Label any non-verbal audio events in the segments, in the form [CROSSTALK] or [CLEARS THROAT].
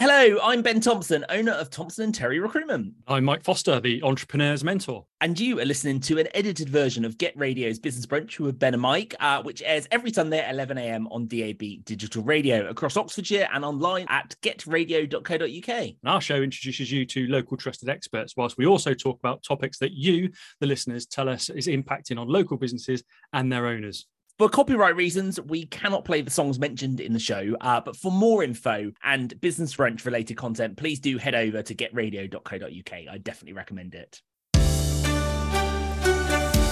Hello, I'm Ben Thompson, owner of Thompson and Terry Recruitment. I'm Mike Foster, the entrepreneur's mentor. And you are listening to an edited version of Get Radio's Business Brunch with Ben and Mike, uh, which airs every Sunday at 11 a.m. on DAB Digital Radio across Oxfordshire and online at getradio.co.uk. And our show introduces you to local trusted experts, whilst we also talk about topics that you, the listeners, tell us is impacting on local businesses and their owners. For copyright reasons, we cannot play the songs mentioned in the show. Uh, but for more info and business brunch related content, please do head over to getradio.co.uk. I definitely recommend it.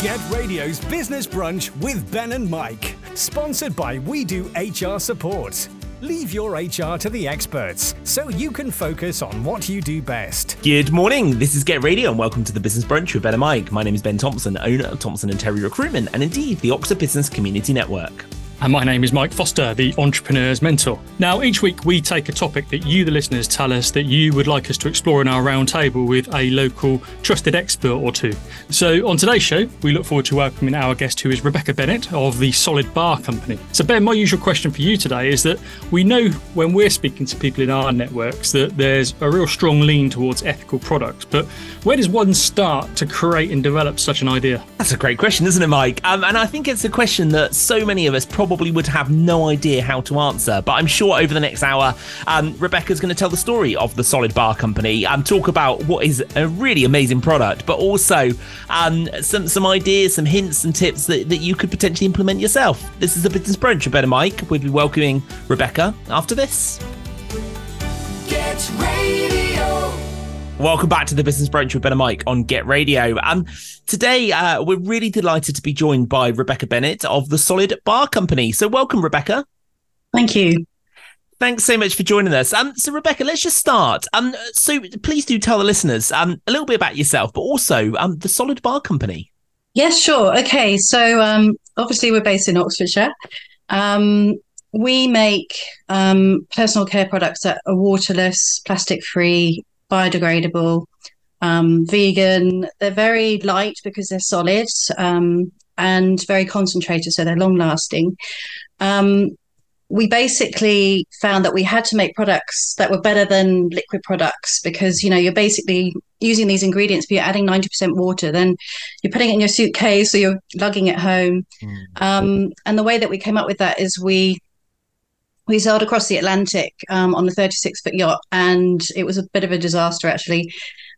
Get Radio's Business Brunch with Ben and Mike, sponsored by We Do HR Support. Leave your HR to the experts so you can focus on what you do best. Good morning. This is Get Radio and welcome to the Business Brunch with Ben and Mike. My name is Ben Thompson, owner of Thompson and Terry Recruitment and indeed the Oxford Business Community Network. And my name is Mike Foster, the entrepreneur's mentor. Now, each week we take a topic that you, the listeners, tell us that you would like us to explore in our roundtable with a local trusted expert or two. So, on today's show, we look forward to welcoming our guest, who is Rebecca Bennett of the Solid Bar Company. So, Ben, my usual question for you today is that we know when we're speaking to people in our networks that there's a real strong lean towards ethical products, but where does one start to create and develop such an idea? That's a great question, isn't it, Mike? Um, and I think it's a question that so many of us probably probably would have no idea how to answer. But I'm sure over the next hour, um, Rebecca's going to tell the story of the Solid Bar Company and talk about what is a really amazing product, but also um, some some ideas, some hints, and tips that, that you could potentially implement yourself. This is the Business Brunch with Ben and Mike. We'll be welcoming Rebecca after this. Get radio. Welcome back to the Business Brunch with Ben and Mike on Get Radio. And today, uh, we're really delighted to be joined by Rebecca Bennett of the Solid Bar Company. So, welcome, Rebecca. Thank you. Thanks so much for joining us. Um, so, Rebecca, let's just start. Um, so, please do tell the listeners um, a little bit about yourself, but also um, the Solid Bar Company. Yes, sure. Okay, so um, obviously we're based in Oxfordshire. Um, we make um, personal care products that are waterless, plastic free, biodegradable, um, vegan. They're very light because they're solid um, and very concentrated, so they're long lasting. Um, we basically found that we had to make products that were better than liquid products because you know you're basically using these ingredients but you're adding 90% water then you're putting it in your suitcase or you're lugging it home mm. um, and the way that we came up with that is we we sailed across the Atlantic um, on a 36 foot yacht, and it was a bit of a disaster actually.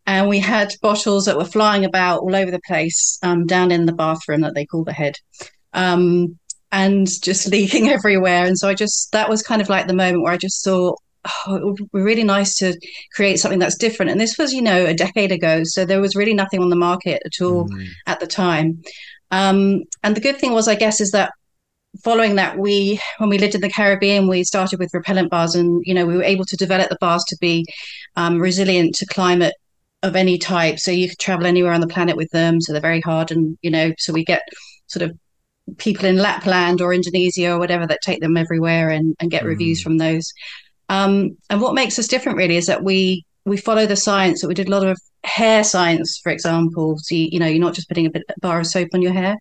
And we had bottles that were flying about all over the place um, down in the bathroom that they call the head, um, and just [LAUGHS] leaking everywhere. And so I just that was kind of like the moment where I just thought, oh, it would be really nice to create something that's different. And this was, you know, a decade ago, so there was really nothing on the market at all mm. at the time. Um, and the good thing was, I guess, is that following that, we when we lived in the Caribbean, we started with repellent bars, and you know we were able to develop the bars to be um, resilient to climate of any type. So you could travel anywhere on the planet with them. So they're very hard, and you know, so we get sort of people in Lapland or Indonesia or whatever that take them everywhere and, and get mm. reviews from those. Um, and what makes us different really is that we we follow the science. So we did a lot of hair science, for example. So you, you know, you're not just putting a, bit, bar of soap on your hair.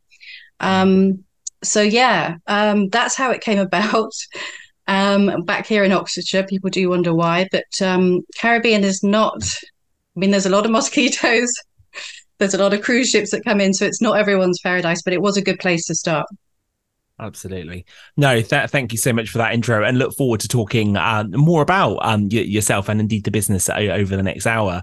Um, so yeah, um, that's how it came [LAUGHS] about. Um, back here in Oxfordshire, people do wonder why, but um, Caribbean is not. I mean, there's a lot of [LAUGHS] mosquitoes. there's a lot of cruise ships that come in, so it's not everyone's paradise, but it was a good place to start. Absolutely. No, th- thank you so much for that intro and look forward to talking uh, more about um, y- yourself and indeed the business o- over the next hour.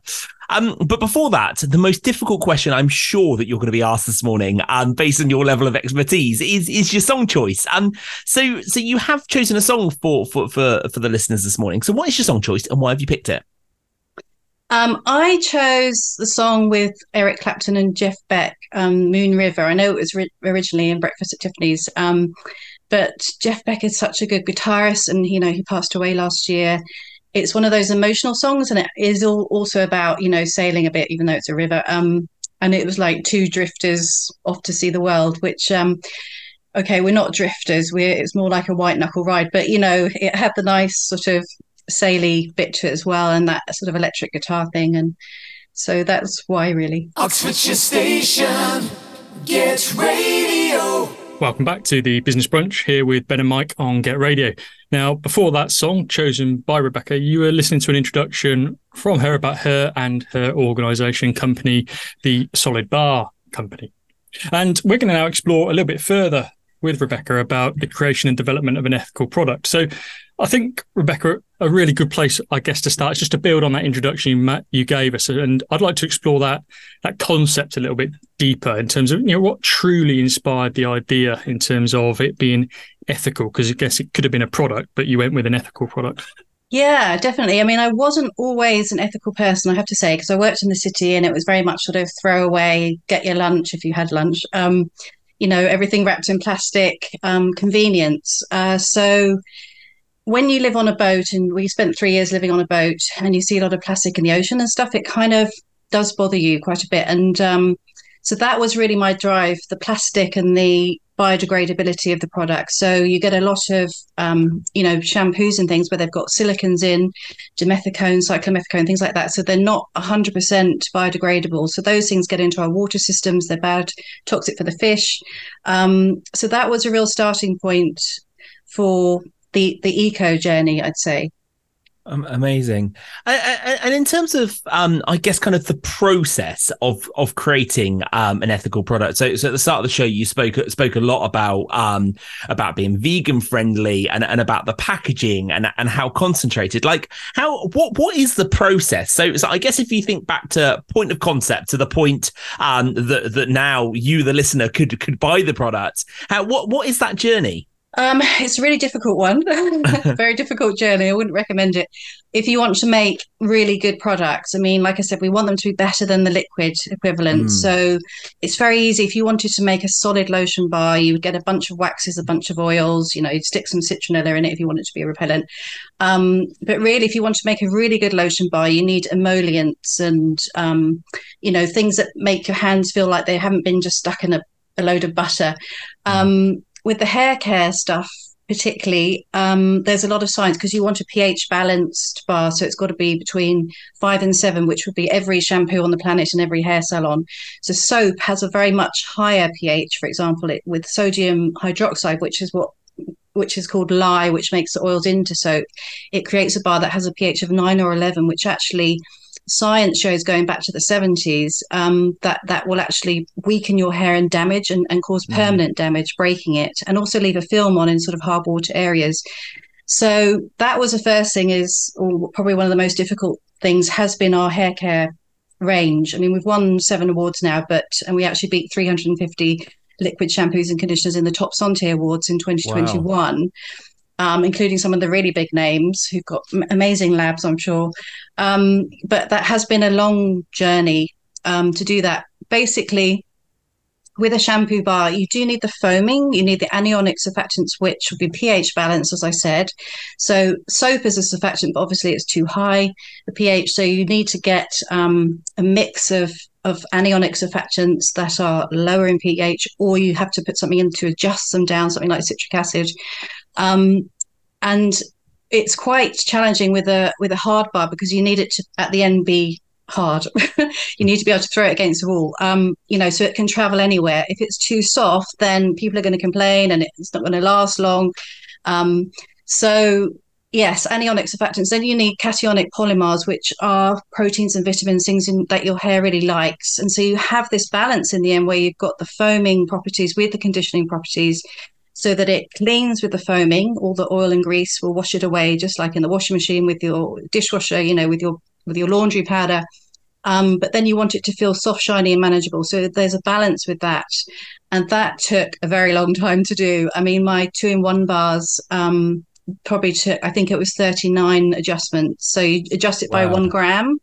Um, but before that, the most difficult question I'm sure that you're going to be asked this morning, um, based on your level of expertise, is is your song choice. Um, so so you have chosen a song for for for for the listeners this morning. So what is your song choice and why have you picked it? Um, I chose the song with Eric Clapton and Jeff Beck, um, Moon River. I know it was ri- originally in Breakfast at Tiffany's, um, but Jeff Beck is such a good guitarist, and you know he passed away last year. It's one of those emotional songs, and it is also about you know sailing a bit, even though it's a river. Um, and it was like two drifters off to see the world, which um, okay, we're not drifters. We're it's more like a white knuckle ride, but you know, it had the nice sort of Saily bit to it as well, and that sort of electric guitar thing, and so that's why really. Oxfordshire Station, get radio. Welcome back to the Business Brunch here with Ben and Mike on Get Radio. Now, before that song chosen by Rebecca, you were listening to an introduction from her about her and her organisation company, the Solid Bar Company. And we're going to now explore a little bit further with Rebecca about the creation and development of an ethical product. So I think, Rebecca, a really good place, I guess, to start is just to build on that introduction you, you gave us. And I'd like to explore that that concept a little bit deeper in terms of you know what truly inspired the idea in terms of it being ethical, because I guess it could have been a product, but you went with an ethical product. Yeah, definitely. I mean, I wasn't always an ethical person, I have to say, because I worked in the city and it was very much sort of throw away, get your lunch if you had lunch. Um, you know, everything wrapped in plastic, um, convenience. Uh, so when you live on a boat, and we spent three years living on a boat, and you see a lot of plastic in the ocean and stuff, it kind of does bother you quite a bit. And um, so that was really my drive the plastic and the biodegradability of the product. So you get a lot of, um, you know, shampoos and things where they've got silicons in, dimethicone, cyclomethicone, things like that. So they're not 100% biodegradable. So those things get into our water systems. They're bad, toxic for the fish. Um, so that was a real starting point for the the eco journey, I'd say. Amazing. And in terms of, um, I guess, kind of the process of of creating um, an ethical product. So, so at the start of the show, you spoke spoke a lot about um, about being vegan friendly and, and about the packaging and and how concentrated. Like, how what what is the process? So, so I guess if you think back to point of concept to the point um, that that now you, the listener, could could buy the product. How what what is that journey? Um, it's a really difficult one, [LAUGHS] very difficult journey. I wouldn't recommend it if you want to make really good products. I mean, like I said, we want them to be better than the liquid equivalent. Mm. So it's very easy. If you wanted to make a solid lotion bar, you would get a bunch of waxes, a bunch of oils. You know, you'd stick some citronella in it if you want it to be a repellent. Um, but really, if you want to make a really good lotion bar, you need emollients and um, you know things that make your hands feel like they haven't been just stuck in a, a load of butter. Mm. With the hair care stuff, particularly, um, there's a lot of science because you want a pH balanced bar. So it's got to be between five and seven, which would be every shampoo on the planet and every hair salon. So soap has a very much higher pH, for example, it, with sodium hydroxide, which is what which is called lye, which makes the oils into soap. It creates a bar that has a pH of nine or 11, which actually science shows going back to the 70s um, that that will actually weaken your hair and damage and, and cause mm-hmm. permanent mm. damage, breaking it, and also leave a film on in sort of hard water areas. So that was the first thing is probably one of the most difficult things has been our hair care range. I mean, we've won seven awards now, but and we actually beat 350 liquid shampoos and conditioners in the top Santé Awards in 2021. Wow um, including some of the really big names who've got amazing labs, I'm sure. Um, but that has been a long journey um, to do that. Basically, with a shampoo bar, you do need the foaming, you need the anionic surfactants, which would be pH balanced, as I said. So, soap is a surfactant, but obviously it's too high, the pH. So, you need to get um, a mix of of anionic surfactants that are lower in pH, or you have to put something in to adjust them down, something like citric acid. Um, and it's quite challenging with a with a hard bar because you need it to at the end be hard. [LAUGHS] you need to be able to throw it against the wall. Um, you know, so it can travel anywhere. If it's too soft, then people are going to complain and it's not going to last long. Um, so yes, anionic surfactants. Then you need cationic polymers, which are proteins and vitamins, things in, that your hair really likes. And so you have this balance in the end where you've got the foaming properties with the conditioning properties so that it cleans with the foaming. All the oil and grease will wash it away, just like in the washing machine with your dishwasher, you know, with your with your laundry powder. Um, but then you want it to feel soft, shiny, and manageable. So there's a balance with that, and that took a very long time to do. I mean, my two-in-one bars um, probably took, I think it was 39 adjustments. So you adjust it by wow. one gram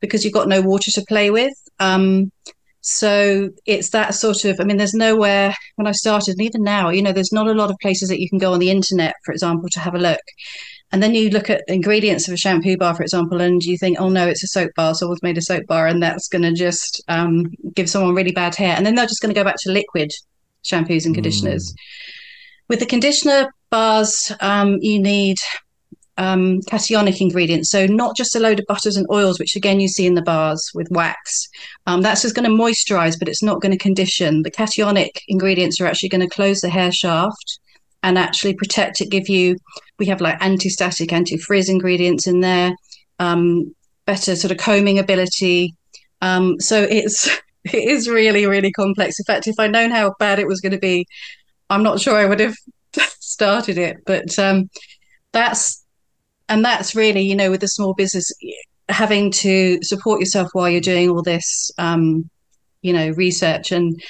because you've got no water to play with. Um, so it's that sort of, I mean, there's nowhere when I started, and even now, you know, there's not a lot of places that you can go on the internet, for example, to have a look. And then you look at ingredients of a shampoo bar, for example, and you think, oh no, it's a soap bar. Someone's made a soap bar, and that's going to just um, give someone really bad hair. And then they're just going to go back to liquid shampoos and conditioners. Mm. With the conditioner bars, um, you need um, cationic ingredients. So not just a load of butters and oils, which again you see in the bars with wax. Um, that's just going to moisturize, but it's not going to condition. The cationic ingredients are actually going to close the hair shaft and actually protect it. Give you, we have like anti-static, anti-frizz ingredients in there, um, better sort of combing ability. Um, so it's [LAUGHS] it is really really complex. In fact, if I'd known how bad it was going to be, I'm not sure I would have [LAUGHS] started it. But um, that's and that's really you know with the small business having to support yourself while you're doing all this um, you know research and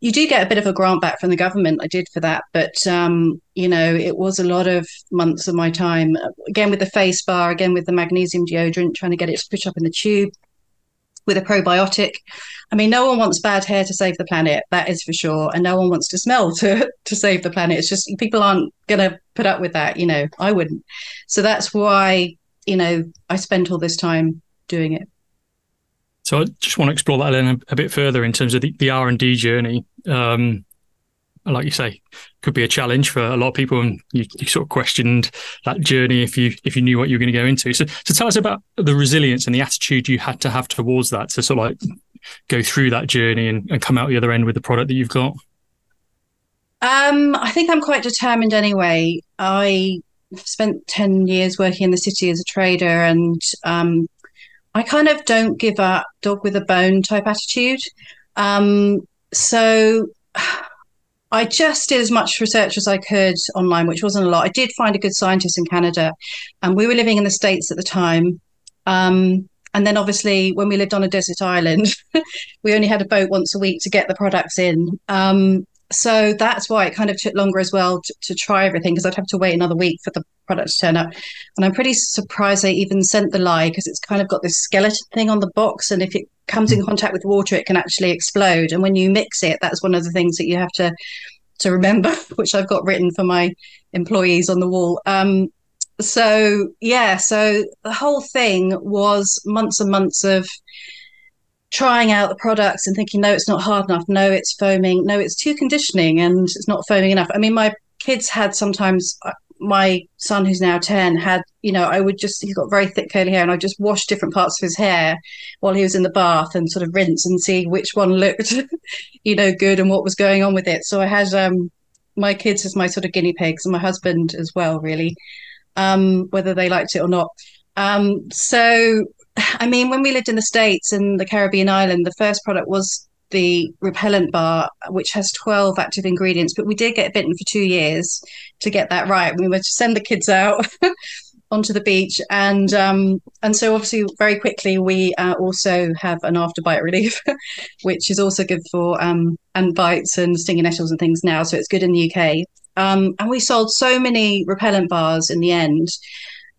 you do get a bit of a grant back from the government. I did for that, but um, you know, it was a lot of months of my time. Again with the face bar, again with the magnesium deodorant, trying to get it to up in the tube with a probiotic. I mean, no one wants bad hair to save the planet, that is for sure, and no one wants to smell [LAUGHS] to to save the planet. It's just people aren't going to put up with that. You know, I wouldn't. So that's why you know I spent all this time doing it. So I just want to explore that a, a bit further in terms of the, the R and D journey. Um, like you say, could be a challenge for a lot of people, and you, you, sort of questioned that journey if you if you knew what you were going to go into. So, so tell us about the resilience and the attitude you had to have towards that to sort of like go through that journey and, and come out the other end with the product that you've got. Um, I think I'm quite determined anyway. I spent ten years working in the city as a trader, and um, I kind of don't give up, dog with a bone type attitude. Um, so I just did as much research as I could online, which wasn't a lot. I did find a good scientist in Canada, and we were living in the States at the time. Um, and then obviously, when we lived on a desert island, [LAUGHS] we only had a boat once a week to get the products in. Um, so that's why it kind of took longer as well to, to try everything because I'd have to wait another week for the product to turn up. And I'm pretty surprised they even sent the lye because it's kind of got this skeleton thing on the box. And if it comes in hmm. contact with water, it can actually explode. And when you mix it, that's one of the things that you have to to remember, [LAUGHS] which I've got written for my employees on the wall. Um, so yeah, so the whole thing was months and months of trying out the products and thinking, no, it's not hard enough. No, it's foaming. No, it's too conditioning and it's not foaming enough. I mean, my kids had sometimes, uh, my son who's now 10 had, you know, I would just, he's got very thick curly hair and I just wash different parts of his hair while he was in the bath and sort of rinse and see which one looked, [LAUGHS] you know, good and what was going on with it. So I had, um, my kids as my sort of guinea pigs and my husband as well, really, um, whether they liked it or not. Um, so [SIGHS] I mean, when we lived in the States and the Caribbean island, the first product was the repellent bar, which has 12 active ingredients, but we did get bitten for two years to get that right. We were to send the kids out [LAUGHS] onto the beach. And um, and so obviously very quickly we uh, also have an after bite relief, [LAUGHS] which is also good for um, and bites and stinging nettles and things now. So it's good in the UK. Um, and we sold so many repellent bars in the end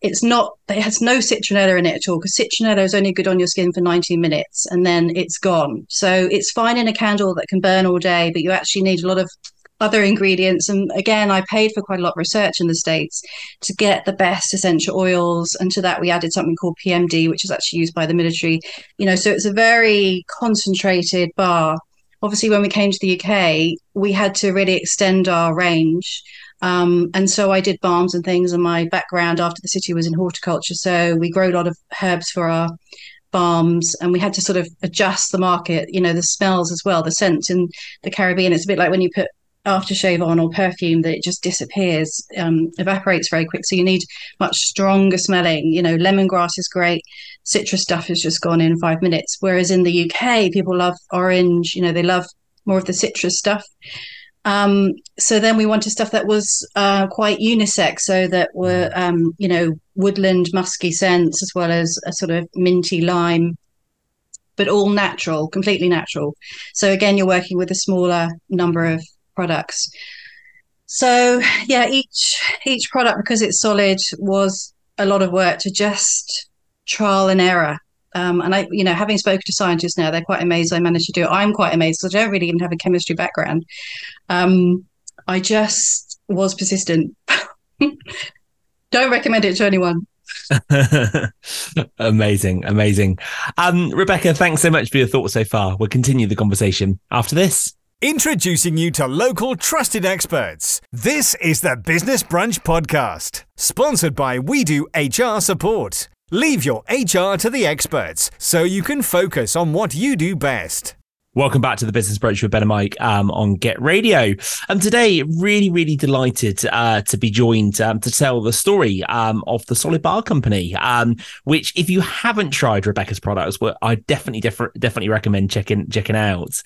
it's not it has no citronella in it at all because citronella is only good on your skin for 90 minutes and then it's gone. So it's fine in a candle that can burn all day but you actually need a lot of other ingredients. And again i paid for quite a lot of research in the states to get the best essential oils and to that we added something called pmd which is actually used by the military. You know so it's a very concentrated bar. Obviously when we came to the uk we had to really extend our range um, and so I did balms and things. And my background after the city was in horticulture. So we grow a lot of herbs for our balms and we had to sort of adjust the market, you know, the smells as well, the scents in the Caribbean. It's a bit like when you put aftershave on or perfume that it just disappears, um, evaporates very quick. So you need much stronger smelling. You know, lemongrass is great. Citrus stuff has just gone in five minutes. Whereas in the UK, people love orange. You know, they love more of the citrus stuff. Um, so then we wanted stuff that was uh, quite unisex, so that were mm. um, you know woodland musky scents as well as a sort of minty lime, but all natural, completely natural. So again, you're working with a smaller number of products. So yeah, each each product because it's solid was a lot of work to just trial and error. Um, and I, you know, having spoken to scientists now, they're quite amazed I managed to do it. I'm quite amazed because I don't really even have a chemistry background. Um, I just was persistent. [LAUGHS] don't recommend it to anyone. [LAUGHS] amazing, amazing. Um, Rebecca, thanks so much for your thoughts so far. We'll continue the conversation after this. Introducing you to local trusted experts. This is the Business Brunch Podcast, sponsored by We Do HR Support. Leave your HR to the experts so you can focus on what you do best. Welcome back to the Business Brunch with Ben and Mike um, on Get Radio. And today, really, really delighted uh, to be joined um, to tell the story um, of the Solid Bar Company, um, which, if you haven't tried Rebecca's products, well, I definitely, def- definitely recommend checking checking out.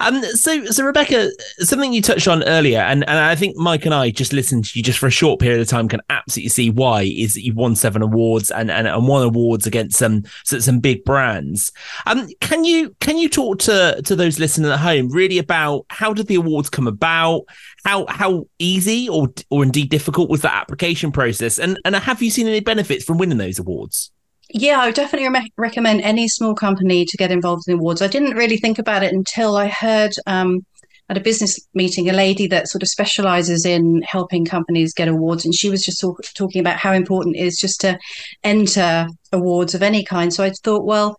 Um, so, so Rebecca, something you touched on earlier, and, and I think Mike and I just listened to you just for a short period of time can absolutely see why is that you've won seven awards and, and, and won awards against some some big brands. Um, can you can you talk to to those listening at home really about how did the awards come about? How how easy or or indeed difficult was that application process? And and have you seen any benefits from winning those awards? Yeah, I would definitely re- recommend any small company to get involved in awards. I didn't really think about it until I heard um, at a business meeting a lady that sort of specializes in helping companies get awards, and she was just talk- talking about how important it is just to enter awards of any kind. So I thought, well,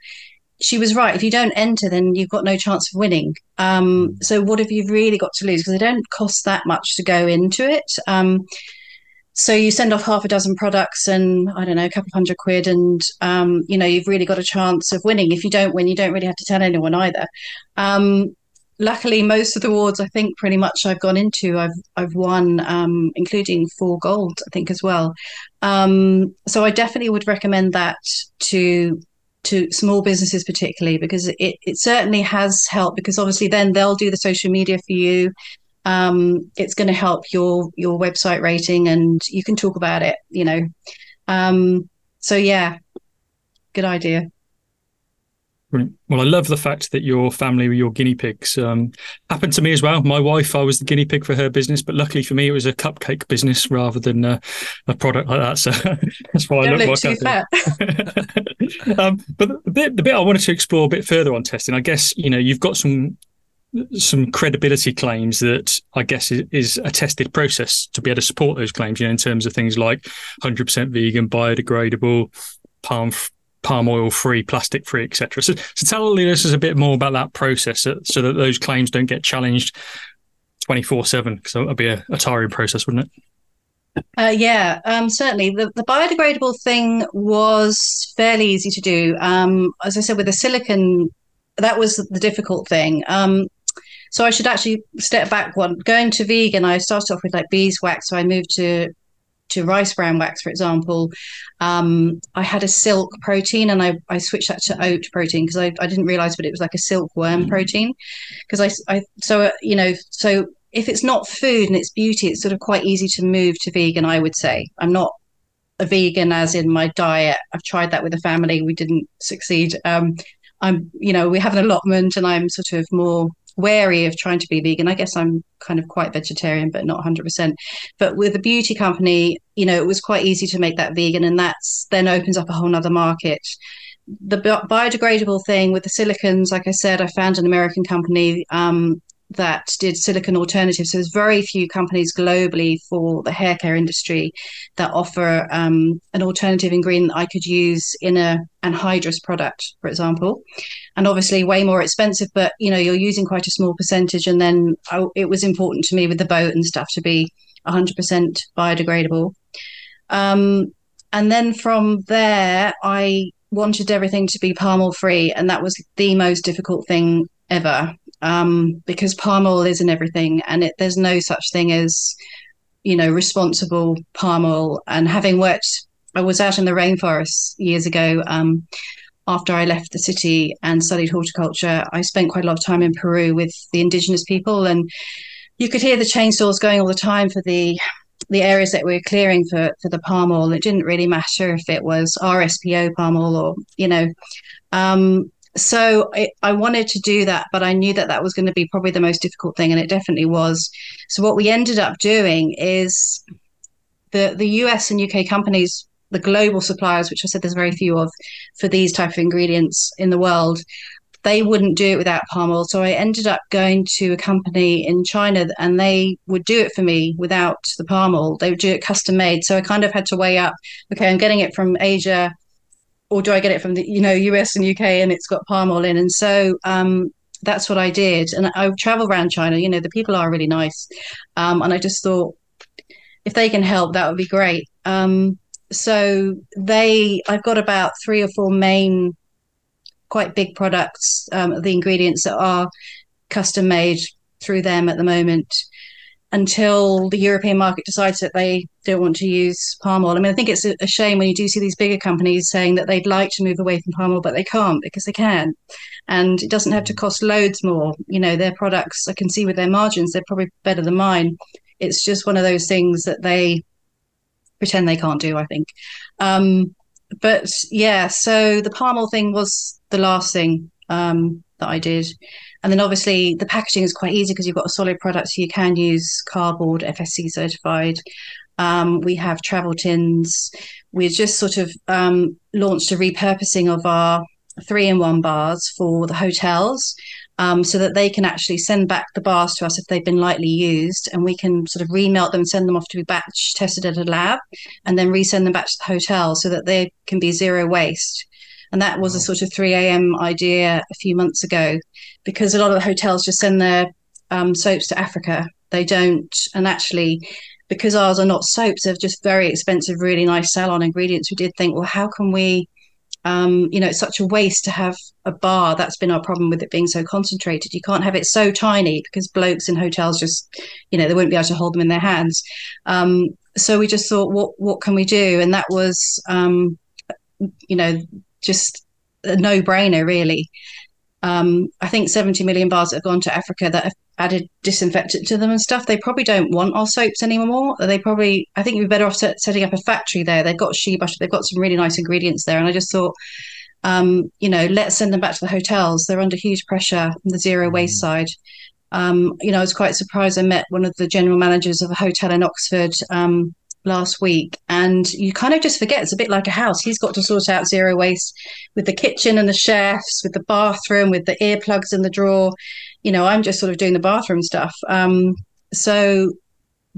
she was right. If you don't enter, then you've got no chance of winning. Um, mm. so what have you really got to lose? Because they don't cost that much to go into it. Um, so you send off half a dozen products and I don't know, a couple of hundred quid, and um, you know you've really got a chance of winning. If you don't win, you don't really have to tell anyone either. Um, luckily, most of the awards I think pretty much I've gone into, I've I've won, um, including four gold, I think as well. Um, so I definitely would recommend that to to small businesses particularly because it, it certainly has helped because obviously then they'll do the social media for you um, it's going to help your your website rating and you can talk about it you know um, so yeah good idea Brilliant. Well, I love the fact that your family were your guinea pigs. Um, happened to me as well. My wife, I was the guinea pig for her business, but luckily for me, it was a cupcake business rather than a, a product like that. [LAUGHS] So that's why I look, look like that. [LAUGHS] [LAUGHS] um, but the bit, the bit I wanted to explore a bit further on testing, I guess you know you've got some some credibility claims that I guess is, a tested process to be able to support those claims, you know, in terms of things like 100% vegan, biodegradable, palm palm oil free, plastic free, etc. So, so tell us a bit more about that process so, so that those claims don't get challenged 24 7, because that would be a, a tiring process, wouldn't it? Uh, yeah, um, certainly. The, the, biodegradable thing was fairly easy to do. Um, as I said, with the silicon, that was the difficult thing. Um, so I should actually step back one. Going to vegan, I started off with like beeswax. So I moved to to rice bran wax, for example. Um, I had a silk protein and I, I switched that to oat protein because I, I didn't realize but it was like a silkworm mm. protein. Because I, I, so, uh, you know, so if it's not food and it's beauty, it's sort of quite easy to move to vegan, I would say. I'm not a vegan as in my diet. I've tried that with a family. We didn't succeed. Um, I'm, you know, we have an allotment and I'm sort of more wary of trying to be vegan. I guess I'm kind of quite vegetarian, but not 100%. But with a beauty company, you know, it was quite easy to make that vegan, and that's then opens up a whole other market. The biodegradable thing with the silicons, like I said, I found an American company um, that did silicon alternatives. So there's very few companies globally for the hair care industry that offer um, an alternative ingredient that I could use in a anhydrous product, for example. And obviously way more expensive, but you know, you're using quite a small percentage. And then I, it was important to me with the boat and stuff to be 100% biodegradable. Um, and then from there, I wanted everything to be palm oil free. And that was the most difficult thing ever um, because palm oil is in everything, and it, there's no such thing as you know responsible palm oil. And having worked, I was out in the rainforest years ago. Um, after I left the city and studied horticulture, I spent quite a lot of time in Peru with the indigenous people, and you could hear the chainsaws going all the time for the the areas that we were clearing for for the palm oil. It didn't really matter if it was RSPO palm oil or you know. Um, so I, I, wanted to do that, but I knew that that was going to be probably the most difficult thing, and it definitely was. So what we ended up doing is the the US and UK companies, the global suppliers, which I said there's very few of for these type of ingredients in the world, they wouldn't do it without palm oil. So I ended up going to a company in China, and they would do it for me without the palm oil. They would do it custom made. So I kind of had to weigh up. Okay, I'm getting it from Asia or do I get it from the you know US and UK and it's got palm oil in? And so um, that's what I did. And I travel around China. You know, the people are really nice, um, and I just thought if they can help, that would be great. Um, so they, I've got about three or four main, quite big products. Um, the ingredients that are custom made through them at the moment until the European market decides that they don't want to use palm oil. I mean, I think it's a, shame when you do see these bigger companies saying that they'd like to move away from palm oil, but they can't because they can. And it doesn't have to cost loads more. You know, their products, I can see with their margins, they're probably better than mine. It's just one of those things that they pretend they can't do, I think. Um, but yeah, so the palm oil thing was the last thing um, that I did. And then obviously the packaging is quite easy because you've got a solid product, so you can use cardboard, FSC certified. Um, we have travel tins. We've just sort of um, launched a repurposing of our three in one bars for the hotels. Um, so that they can actually send back the bars to us if they've been lightly used, and we can sort of remelt them, send them off to be batch tested at a lab, and then resend them back to the hotel so that they can be zero waste. And that was a sort of 3 a.m. idea a few months ago because a lot of the hotels just send their um, soaps to Africa. They don't, and actually, because ours are not soaps, they're just very expensive, really nice salon ingredients. We did think, well, how can we? Um, you know, it's such a waste to have a bar. That's been our problem with it being so concentrated. You can't have it so tiny because blokes in hotels just, you know, they wouldn't be able to hold them in their hands. Um, so we just thought, what what can we do? And that was, um, you know, just a no brainer, really. Um, I think 70 million bars that have gone to Africa that have added disinfectant to them and stuff. They probably don't want our soaps anymore. They probably, I think, we'd be better off set, setting up a factory there. They've got shea butter, they've got some really nice ingredients there. And I just thought, um, you know, let's send them back to the hotels. They're under huge pressure from the zero waste mm. side. Um, you know, I was quite surprised. I met one of the general managers of a hotel in Oxford um, last week and you kind of just forget it's a bit like a house. He's got to sort out zero waste with the kitchen and the chefs with the bathroom with the earplugs in the drawer. You know i'm just sort of doing the bathroom stuff. Um, so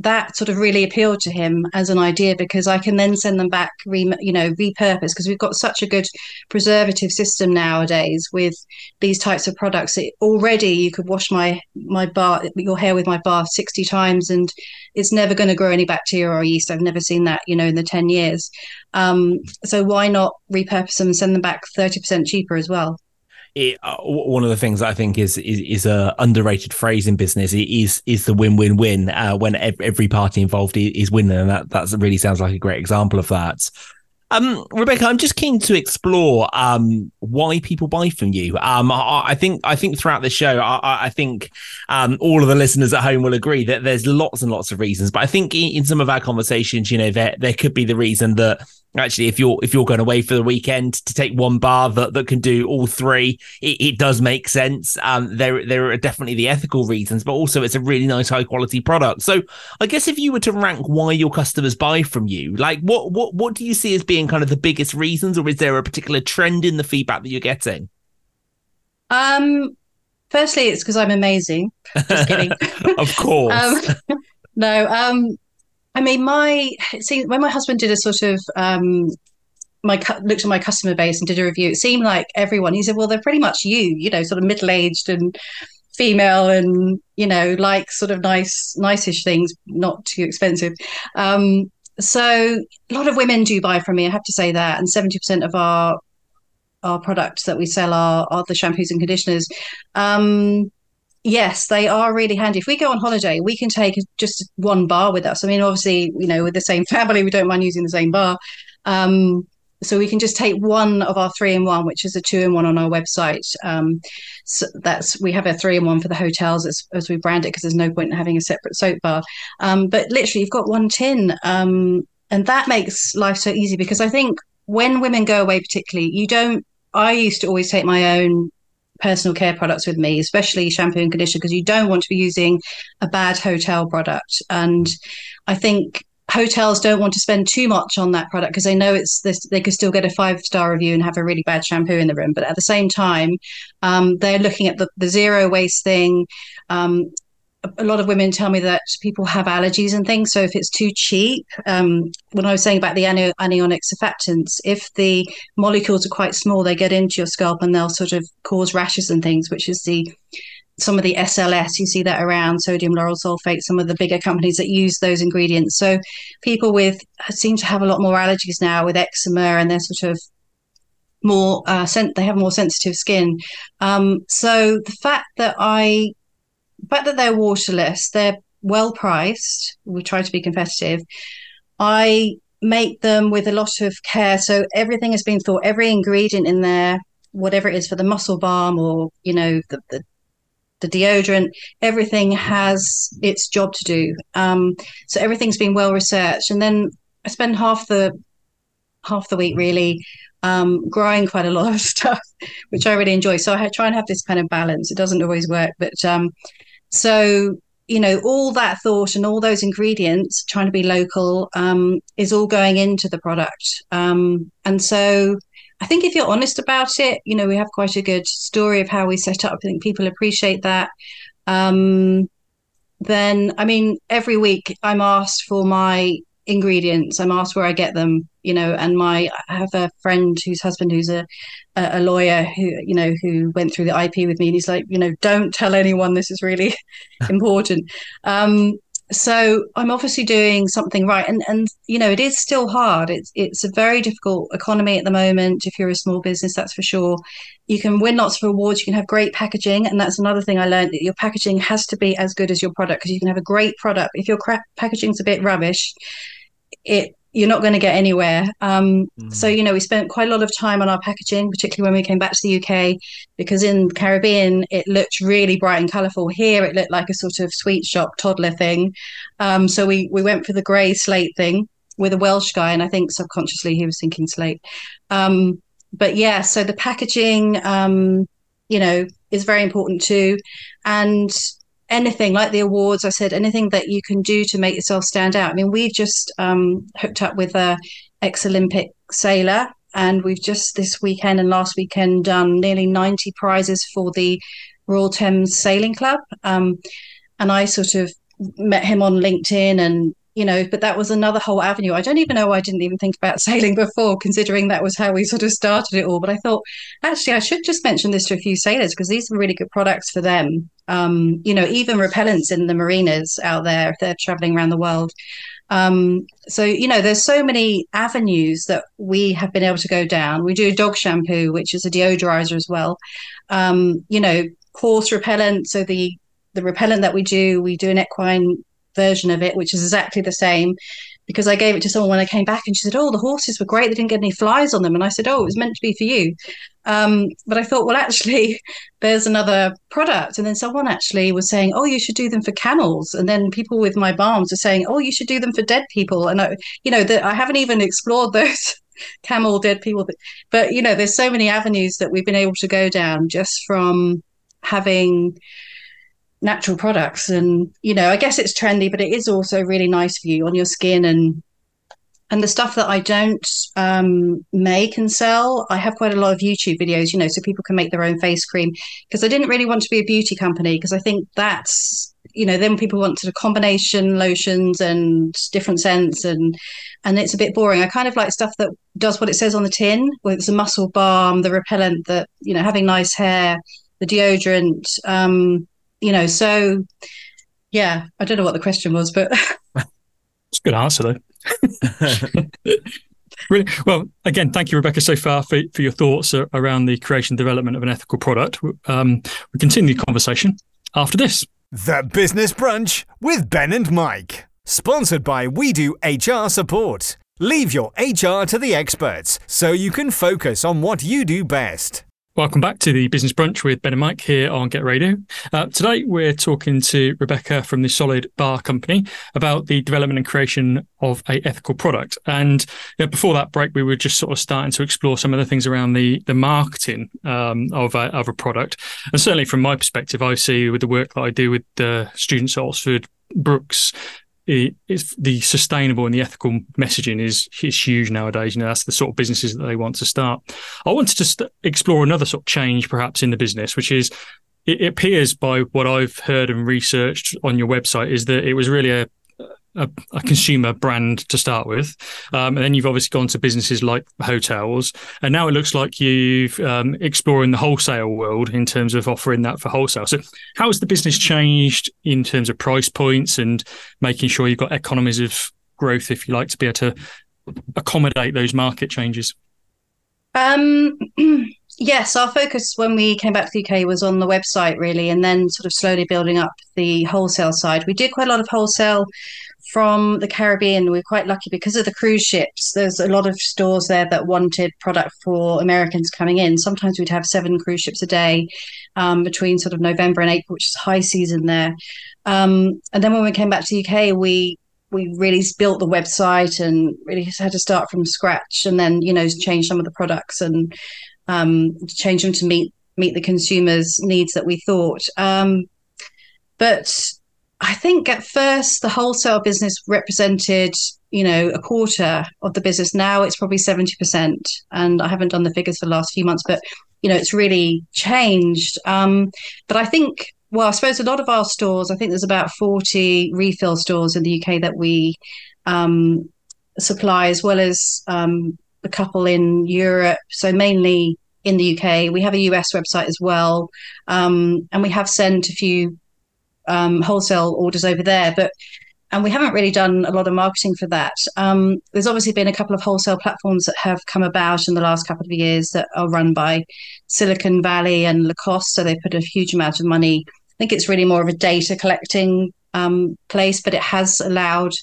that sort of really appealed to him as an idea because I can then send them back, re, you know, repurpose because we've got such a good preservative system nowadays with these types of products. It, already, you could wash my my bar, your hair with my bath sixty times, and it's never going to grow any bacteria or yeast. I've never seen that, you know, in the ten years. Um, so why not repurpose them and send them back thirty percent cheaper as well? It, uh, one of the things I think is is, is a underrated phrase in business is is the win win win uh, when every party involved is winning, and that that really sounds like a great example of that. Um, Rebecca, I'm just keen to explore um, why people buy from you. Um, I, I, think I think throughout the show, I, I think um, all of the listeners at home will agree that there's lots and lots of reasons. But I think in, in some of our conversations, you know, there there could be the reason that actually if you're if you're going away for the weekend to take one bar that, that can do all three it, it does make sense. Um there there are definitely the ethical reasons but also it's a really nice high quality product. So i guess if you were to rank why your customers buy from you like what what what do you see as being kind of the biggest reasons or is there a particular trend in the feedback that you're getting? Um firstly it's because i'm amazing. Just kidding. [LAUGHS] Of course. [LAUGHS] Um, no um I mean, my see when my husband did a sort of um, my looked at my customer base and did a review. It seemed like everyone. He said, "Well, they're pretty much you, you know, sort of middle aged and female, and you know, like sort of nice, nice-ish things, not too expensive." Um, so a lot of women do buy from me. I have to say that, and seventy percent of our our products that we sell are are the shampoos and conditioners. Um, Yes, they are really handy. If we go on holiday, we can take just one bar with us. I mean, obviously, you know, with the same [LAUGHS] family, we don't mind using the same bar. Um, so we can just take one of our three in one, which is a two in one on our website. Um, so that's we have a three in one for the hotels as, as we brand it because there's no point in having a separate soap bar. Um, but literally, you've got one tin, um, and that makes life so easy because I think when women go away, particularly, you don't. I used to always take my own personal care products with me, especially shampoo and conditioner, because you don't want to be using a bad hotel product. And I think hotels don't want to spend too much on that product because they know it's this, they could still get a five star review and have a really bad shampoo in the room. But at the same time, um, they're looking at the, the zero waste thing. Um, a lot of women tell me that people have allergies and things. So if it's too cheap, um, when I was saying about the anionic surfactants, if the molecules are quite small, they get into your scalp and they'll sort of cause rashes and things, which is the some of the SLS, you see that around sodium lauryl sulfate, some of the bigger companies that use those ingredients. So people with seem to have a lot more allergies now with eczema and they're sort of more uh, they have more sensitive skin. Um, so the fact that I fact that they're waterless, they're well priced. We try to be competitive. I make them with a lot of care. So everything has been thought, every ingredient in there, whatever it is for the muscle balm or, you know, the, the, the deodorant, everything has its job to do. Um, so everything's been well researched. And then I spend half the half the week really um, growing quite a lot of [LAUGHS] stuff, which I really enjoy. So I try and have this kind of balance. It doesn't always work, but um, so, you know, all that thought and all those ingredients, trying to be local, um, is all going into the product. Um, and so I think if you're honest about it, you know, we have quite a good story of how we set up. I think people appreciate that. Um, then, I mean, every week I'm asked for my ingredients. I'm asked where I get them, you know, and my I have a friend whose husband who's a a lawyer who you know who went through the IP with me, and he's like, you know, don't tell anyone this is really [LAUGHS] important. Um, so I'm obviously doing something right, and and you know, it is still hard. It's it's a very difficult economy at the moment. If you're a small business, that's for sure. You can win lots of awards. You can have great packaging, and that's another thing I learned. That your packaging has to be as good as your product because you can have a great product if your crap packaging's a bit rubbish. It you're not going to get anywhere. Um, mm. So, you know, we spent quite a lot of time on our packaging, particularly when we came back to the UK, because in the Caribbean, it looked really bright and colourful. Here, it looked like a sort of sweet shop toddler thing. Um, so we, we went for the grey slate thing with a Welsh guy, and I think subconsciously he was thinking slate. Um, but yeah, so the packaging, um, you know, is very important too. And anything like the awards, I said anything that you can do to make yourself stand out. I mean, we've just um, hooked up with a ex-Olympic sailor, and we've just this weekend and last weekend done nearly 90 prizes for the Royal Thames Sailing Club. Um, and I sort of met him on LinkedIn and you know, but that was another whole avenue. I don't even know I didn't even think about [LAUGHS] sailing before, considering that was how we sort of started it all. But I thought, actually, I should just mention this to a few sailors because these are really good products for them. Um, you know, even repellents in the marinas out there if they're traveling around the world. Um, so, you know, there's so many avenues that we have been able to go down. We do dog shampoo, which is a deodorizer as well. Um, you know, horse repellent. So the the repellent that we do, we do an equine version of it, which is exactly the same. Because I gave it to someone when I came back, and she said, "Oh, the horses were great. They didn't get any flies on them." And I said, "Oh, it was meant to be for you." Um, but I thought, well, actually, [LAUGHS] there's another product. And then someone actually was saying, "Oh, you should do them for camels." And then people with my balms are saying, "Oh, you should do them for dead people." And I, you know, that I haven't even explored [LAUGHS] those camel dead people. But, but you know, there's so many avenues that we've been able to go down just from having natural products. And you know i guess it's trendy but it is also really nice for you on your skin and and the stuff that i don't um, make and sell. I have quite a lot of youtube videos you know so people can make their own face cream because i didn't really want to be a beauty company because i think that's you know then people want sort of combination lotions and different scents and and it's a bit boring. I kind of like stuff that does what it says on the tin whether it's a muscle balm the repellent that you know having nice hair the deodorant um, you know, so yeah, I don't know what the question was, but [LAUGHS] it's a good answer though. [LAUGHS] really well. Again, thank you, Rebecca, so far for, for your thoughts around the creation and development of an ethical product. Um, we continue the conversation after this. The Business Brunch with Ben and Mike, sponsored by We Do HR Support. Leave your HR to the experts so you can focus on what you do best. Welcome back to the Business Brunch with Ben and Mike here on Get Radio. Uh, today we're talking to Rebecca from the Solid Bar Company about the development and creation of a ethical product. And you know, before that break, we were just sort of starting to explore some of the things around the the marketing um, of a, of a product. And certainly from my perspective, I see with the work that I do with the students at Oxford Brookes it's the sustainable and the ethical messaging is is huge nowadays. You know, that's the sort of businesses that they want to start. I wanted to st- explore another sort of change, perhaps in the business, which is it appears by what I've heard and researched on your website is that it was really a a, a, consumer brand to start with, um, and then you've obviously gone to businesses like hotels, and now it looks like you've um, exploring the wholesale world in terms of offering that for wholesale. So, how has the business changed in terms of price points and making sure you've got economies of growth, if you like, to be able to accommodate those market changes? Um, [CLEARS THROAT] yes, our focus when we came back to the UK was on the website really, and then sort of slowly building up the wholesale side. We did quite a lot of wholesale from the Caribbean. We're quite lucky because of the cruise ships. There's a lot of stores there that wanted product for Americans coming in. Sometimes we'd have seven cruise ships a day um, between sort of November and April, which is high season there. Um, and then when we came back to the UK, we we really built the website and really had to start from scratch and then you know change some of the products and um, change them to meet meet the consumers needs that we thought. Um, but i think at first the wholesale business represented you know a quarter of the business. Now it's probably 70% and i haven't done the figures for the last few months but you know it's really changed. Um, but i think well, I suppose a lot of our stores, I think there's about 40 refill stores in the UK that we um, supply, as well as um, a couple in Europe. So mainly in the UK. We have a US website as well. Um, and we have sent a few um, wholesale orders over there. But and we haven't really done a lot of marketing for that. Um, there's obviously been a couple of wholesale platforms that have come about in the last couple of years that are run by Silicon Valley and Lacoste. So they put a huge amount of money think it's really more of a data collecting um, place, but it has allowed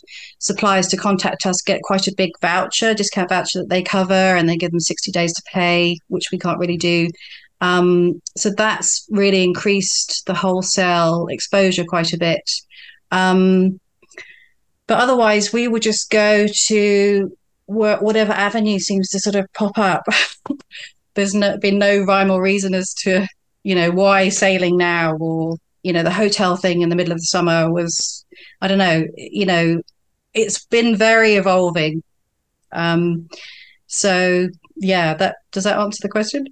suppliers to contact us, get quite a big voucher, discount voucher that they cover, and they give them 60 days to pay, which we can't really do. Um, so that's really increased the wholesale exposure quite a bit. Um, but otherwise, we would just go to whatever avenue seems to sort of pop up. [LAUGHS] There's no, been no rhyme or reason as to, you know, why sailing now or you know the hotel thing in the middle of the summer was i don't know you know it's been very evolving um so yeah that does that answer the question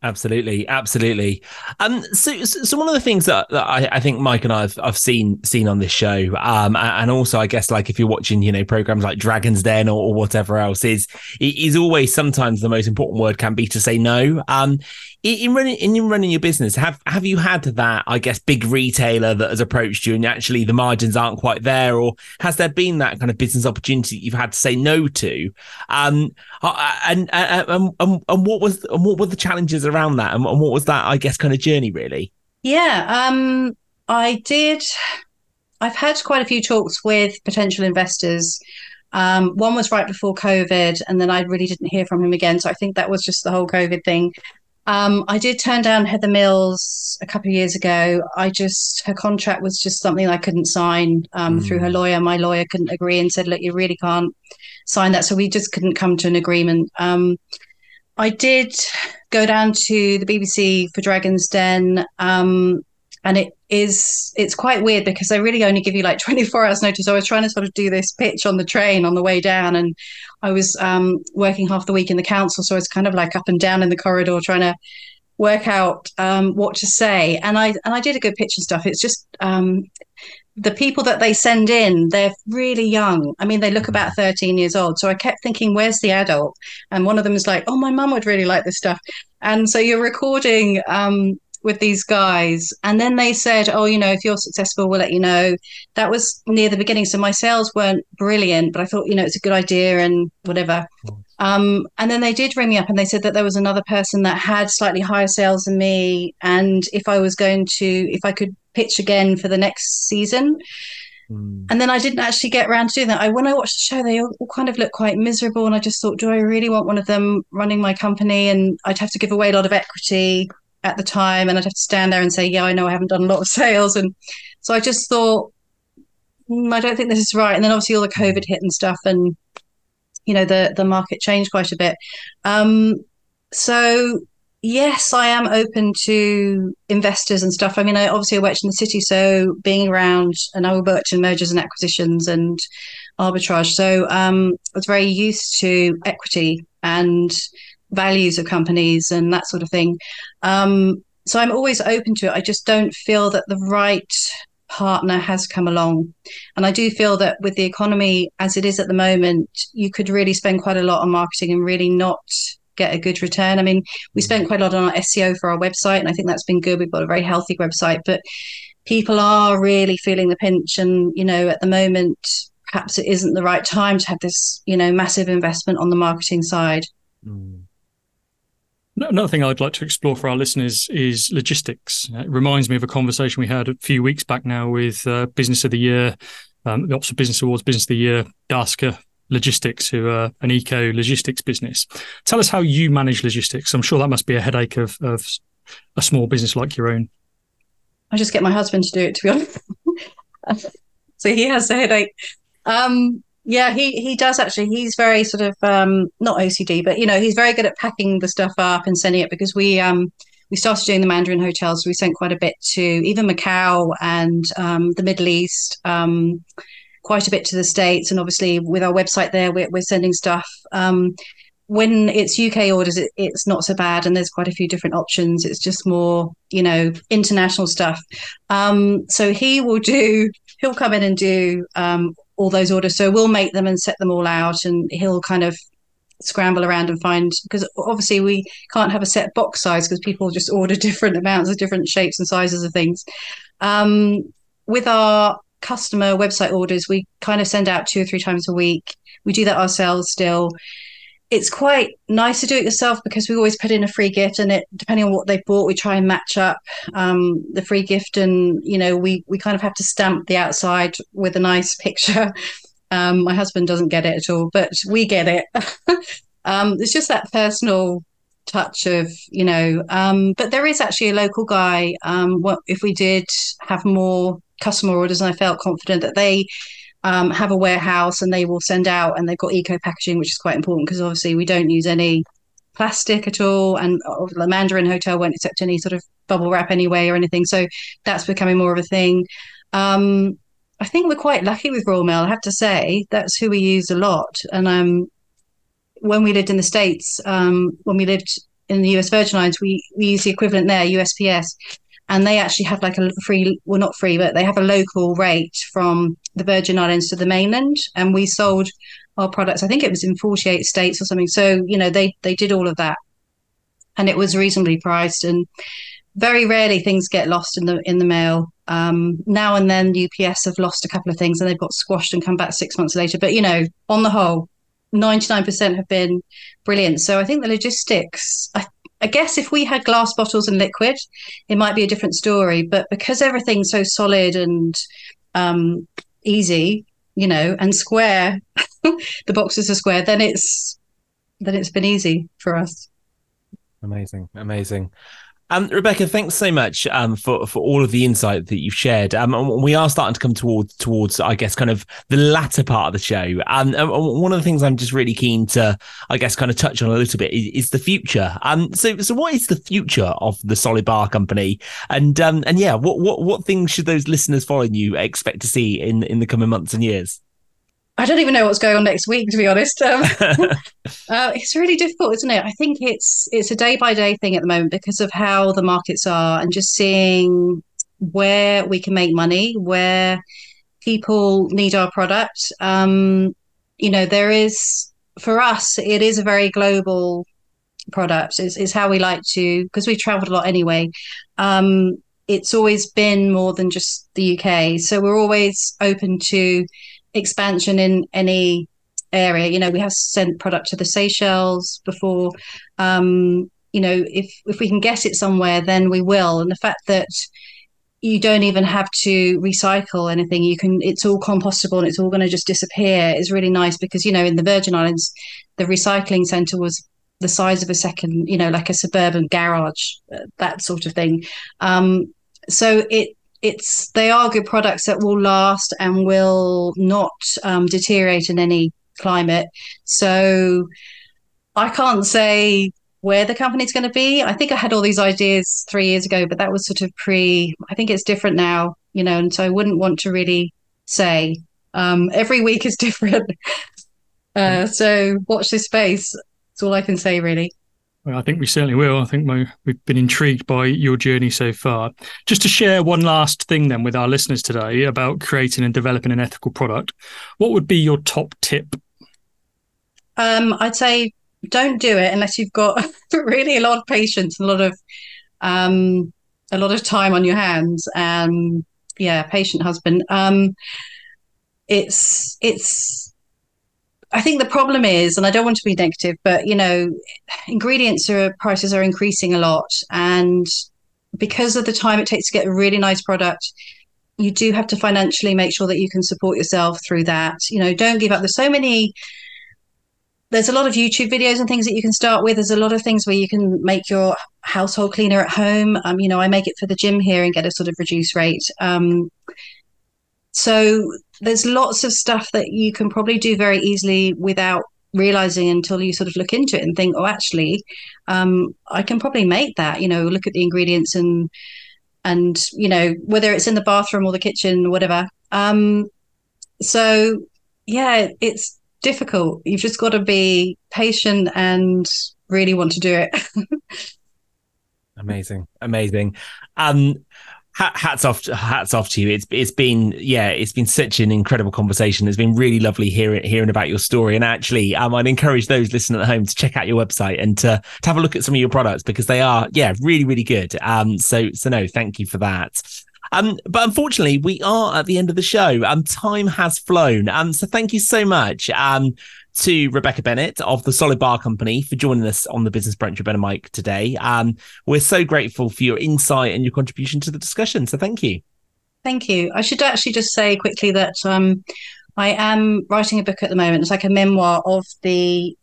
Absolutely, absolutely. Um, so, so one of the things that, that I, I, think Mike and I have, I've seen seen on this show, um, and also I guess like if you're watching, you know, programs like Dragon's Den or, or whatever else, is is always sometimes the most important word can be to say no. Um, in running in running your business, have have you had that? I guess big retailer that has approached you, and actually the margins aren't quite there, or has there been that kind of business opportunity that you've had to say no to? Um, and and and, and what was and what were the challenges around that, and, and what was that? I guess kind of journey really. Yeah, um, I did. I've had quite a few talks with potential investors. Um, one was right before COVID, and then I really didn't hear from him again. So I think that was just the whole COVID thing. Um, I did turn down Heather Mills a couple of years ago. I just her contract was just something I couldn't sign um, mm. through her lawyer. My lawyer couldn't agree and said, "Look, you really can't sign that." So we just couldn't come to an agreement. Um, I did go down to the BBC for Dragon's Den, um, and it is it's quite weird because they really only give you like [LAUGHS] 24 hours notice. I was trying to sort of do this pitch on the train on the way down, and I was um, working half the week in the council, so it's kind of like up and down in the corridor trying to work out um, what to say. And I and I did a good pitch and stuff. It's just um, the people that they send in, they're really young. I mean, they look about 13 years old. So I kept thinking, where's the adult? And one of them is like, oh, my mum would really like this stuff. And so you're recording um, with these guys. And then they said, oh, you know, if you're successful, we'll let you know. That was near the beginning. So my sales weren't brilliant, but I thought, you know, it's a good idea and whatever. Um, and then they did ring me up and they said that there was another person that had slightly higher sales than me. And if I was going to, if I could pitch again for the next season. Hmm. And then I didn't actually get around to doing that. I when I watched the show, they all, all, kind of looked quite miserable, and I just thought, do I really want one of them running my company? And I'd have to give away a lot of equity at the time, and I'd have to stand there and say, "Yeah, I know I haven't done a lot of [LAUGHS] sales," and so I just thought, mm, I don't think this is right. And then obviously all the COVID hit and stuff, and you know the the market changed quite a bit. Um, so yes, I am open to investors and stuff. I mean, I obviously I worked in the city, so being around, and I worked in mergers and acquisitions and arbitrage. So um, I was very used to equity and values of companies and that sort of thing. Um, so I'm always open to it. I just don't feel that the right partner has come along. And I do feel that with the economy as it is at the moment, you could really spend quite a lot on marketing and really not get a good return. I mean, we spent quite a lot on our SEO for our website, and I think that's been good. We've got a very healthy website, but people are really feeling the pinch. And, you know, at the moment, perhaps it isn't the right time to have this, you know, massive investment on the marketing side. Mm. Another thing I'd like to explore for our listeners is logistics. It reminds me of a conversation we had a few weeks back now with uh, Business of the Year, um, the Oxford Business Awards Business of the Year, Darsker Logistics, who are an eco logistics business. Tell us how you manage logistics. I'm sure that must be a headache of, of a small business like your own. I just get my husband to do it, to be honest. [LAUGHS] so he has the headache. Um, yeah, he he does actually. He's very sort of um, not OCD, but you know, he's very good at packing the stuff up and sending it because we um we started doing the Mandarin hotels. So we sent quite a bit to even Macau and um, the Middle East, um, quite a bit to the States, and obviously with our website there, we're, we're sending stuff. Um, when it's UK orders, it, it's not so bad, and there's quite a few different options. It's just more, you know, international stuff. Um, so he will do. He'll come in and do um, all those orders. So we'll make them and set them all out, and he'll kind of scramble around and find because obviously we can't have a set box size because people just order [LAUGHS] different amounts of different shapes and sizes of things. Um, with our customer website orders, we kind of send out two or three times a week. We do that ourselves still it's quite nice to do it yourself because we always put in a free gift and it depending on what they bought we try and match up um, the free gift and you know we we kind of have to stamp the outside with a nice picture. [LAUGHS] Um, my husband doesn't get it at all but we get it. [LAUGHS] Um, it's just that personal touch of you know um, but there is actually a local guy um, what if we did have more customer orders and i felt confident that they um, have a warehouse and they will send out and they've got eco packaging, which is quite important because obviously we don't use any plastic at all. And the Mandarin Hotel won't accept any sort of bubble wrap anyway or anything. So that's becoming more of a thing. Um, I think we're quite lucky with Royal Mail, I have to say. That's who we use a lot. And um, when we lived in the States, um, when we lived in the US Virgin Islands, we, we use the equivalent there, USPS and they actually have like a free well not free but they have a local rate from the virgin islands to the mainland and we sold our products. I think it was in 48 states or something. So you know they they did all of that. And it was reasonably priced and very rarely things get lost in the in the mail. Um, now and then ups have lost a couple of things and they've got squashed and come back six months later. But you know on the whole 99% have been brilliant. So i think the logistics I I guess if we had glass bottles and liquid, it might be a different story. But because everything's so solid and um, easy, you know, and square, [LAUGHS] the boxes are square, then it's then it's been easy for us. Amazing, amazing. Um, Rebecca, thanks so much um, for for all of the insight that you've shared. Um, we are starting to come towards towards, I guess, kind of the latter part of the show. Um, one of the things I'm just really keen to, I guess, kind of touch on a little bit is, is the future. Um, so so what is the future of the Solid Bar Company? And um, and yeah, what what what things should those listeners following you expect to see in in the coming months and years? I don't even know what's going on next week, to be honest. Um, [LAUGHS] [LAUGHS] uh, it's really difficult, isn't it? I think it's it's a day by day thing at the moment because of how the markets are, and just seeing where we can make money, where people need our product. Um, you know, there is for us, it is a very global product. It's, is how we like to because we've travelled a lot anyway. Um, it's always been more than just the UK, so we're always open to expansion in any area. You know, we have sent product to the Seychelles before. Um, you know, if if we can get it somewhere, then we will. And the fact that you don't even have to recycle anything, you can. It's all compostable and it's all going to just disappear. Is really nice because you know in the Virgin Islands, the recycling centre was the size of a second, you know, like a suburban garage, that sort of thing. Um, so it it's they are good products that will last and will not um, deteriorate in any climate. So I can't say where the company's going to be. I think I had all these ideas three years ago, but that was sort of pre. I think it's different now, you know, and so I wouldn't want to really say. Um, every week is [LAUGHS] different. Uh, so watch this space. That's all I can say, really. I think we certainly will. I think we've been intrigued by your journey so far. Just to share one last thing then with our listeners today about creating and developing an ethical product, what would be your top tip? Um, I'd say don't do it unless you've got [LAUGHS] really a lot of patience and a lot of um, a lot of time on your hands. Um, yeah, patient husband. Um, it's it's. I think the problem is, and I don't want to be negative, but you know, ingredients are prices are increasing a lot, and because of the time it takes to get a really nice product, you do have to financially make sure that you can support yourself through that. You know, don't give up. There's so many there's a lot of YouTube videos and things that you can start with. There's a lot of things where you can make your household cleaner at home. Um, you know, I make it for the gym here and get a sort of reduced rate. Um, so there's lots of stuff that you can probably do very easily without realizing until you sort of look into it and think, oh, actually, um, I can probably make that. You know, look at the ingredients and and you know whether it's in the bathroom or the kitchen, or whatever. Um, so yeah, it's difficult. You've just got to be patient and really want to do it. [LAUGHS] amazing, amazing. Um, hats off, hats off to you. It's it's been yeah, it's been such an incredible conversation. It's been really lovely hearing hearing about your story. And actually, um, I'd encourage those listening at home to check out your website and to, to have a look at some of your products because they are yeah really really good. Um, so so no, thank you for that. Um, but unfortunately, we are at the end of the show. Um, time has flown. Um, so thank you so much. Um, to Rebecca Bennett of the Solid Bar Company for joining us on the Business Brunch with Ben and Mike today. Um, we're so grateful for your insight and your contribution to the discussion. So thank you. Thank you. I should actually just say quickly that um, I am writing a book at the moment. It's like a memoir of the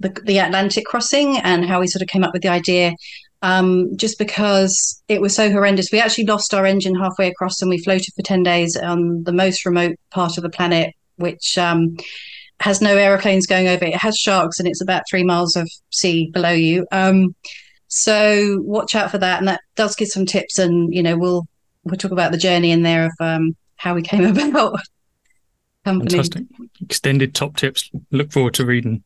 the, the Atlantic crossing and how we sort of came up with the idea um, just because it was so horrendous. We actually lost our engine halfway across and we floated for 10 days on the most remote part of the planet, which um, has no aeroplanes going over it. It has sharks and it's about three miles of sea below you. Um, so watch out for that. And that does give some tips. And, you know, we'll, we'll talk about the journey in there of um, how we came [LAUGHS] about. Company. Fantastic. Extended top tips. Look forward to reading.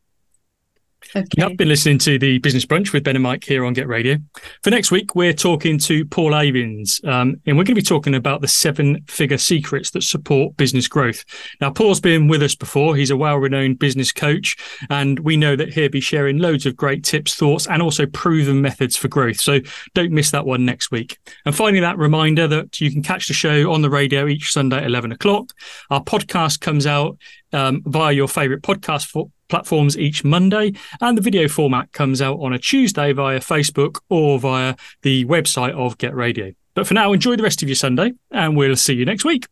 Okay. You have been listening to the Business Brunch with Ben and Mike here on Get Radio. For next week, we're talking to Paul Avins, um, and we're going to be talking about the seven figure secrets that support business growth. Now, Paul's been with us before. He's a well renowned business coach, and we know that he'll be sharing loads of great tips, thoughts, and also proven methods for growth. So don't miss that one next week. And finally, that reminder that you can catch the show on the radio each Sunday at 11 o'clock. Our podcast comes out um, via your favorite podcast for- platforms each Monday, and the video format comes out on a Tuesday via Facebook or via the website of Get Radio. But for now, enjoy the rest of your Sunday, and we'll see you next week.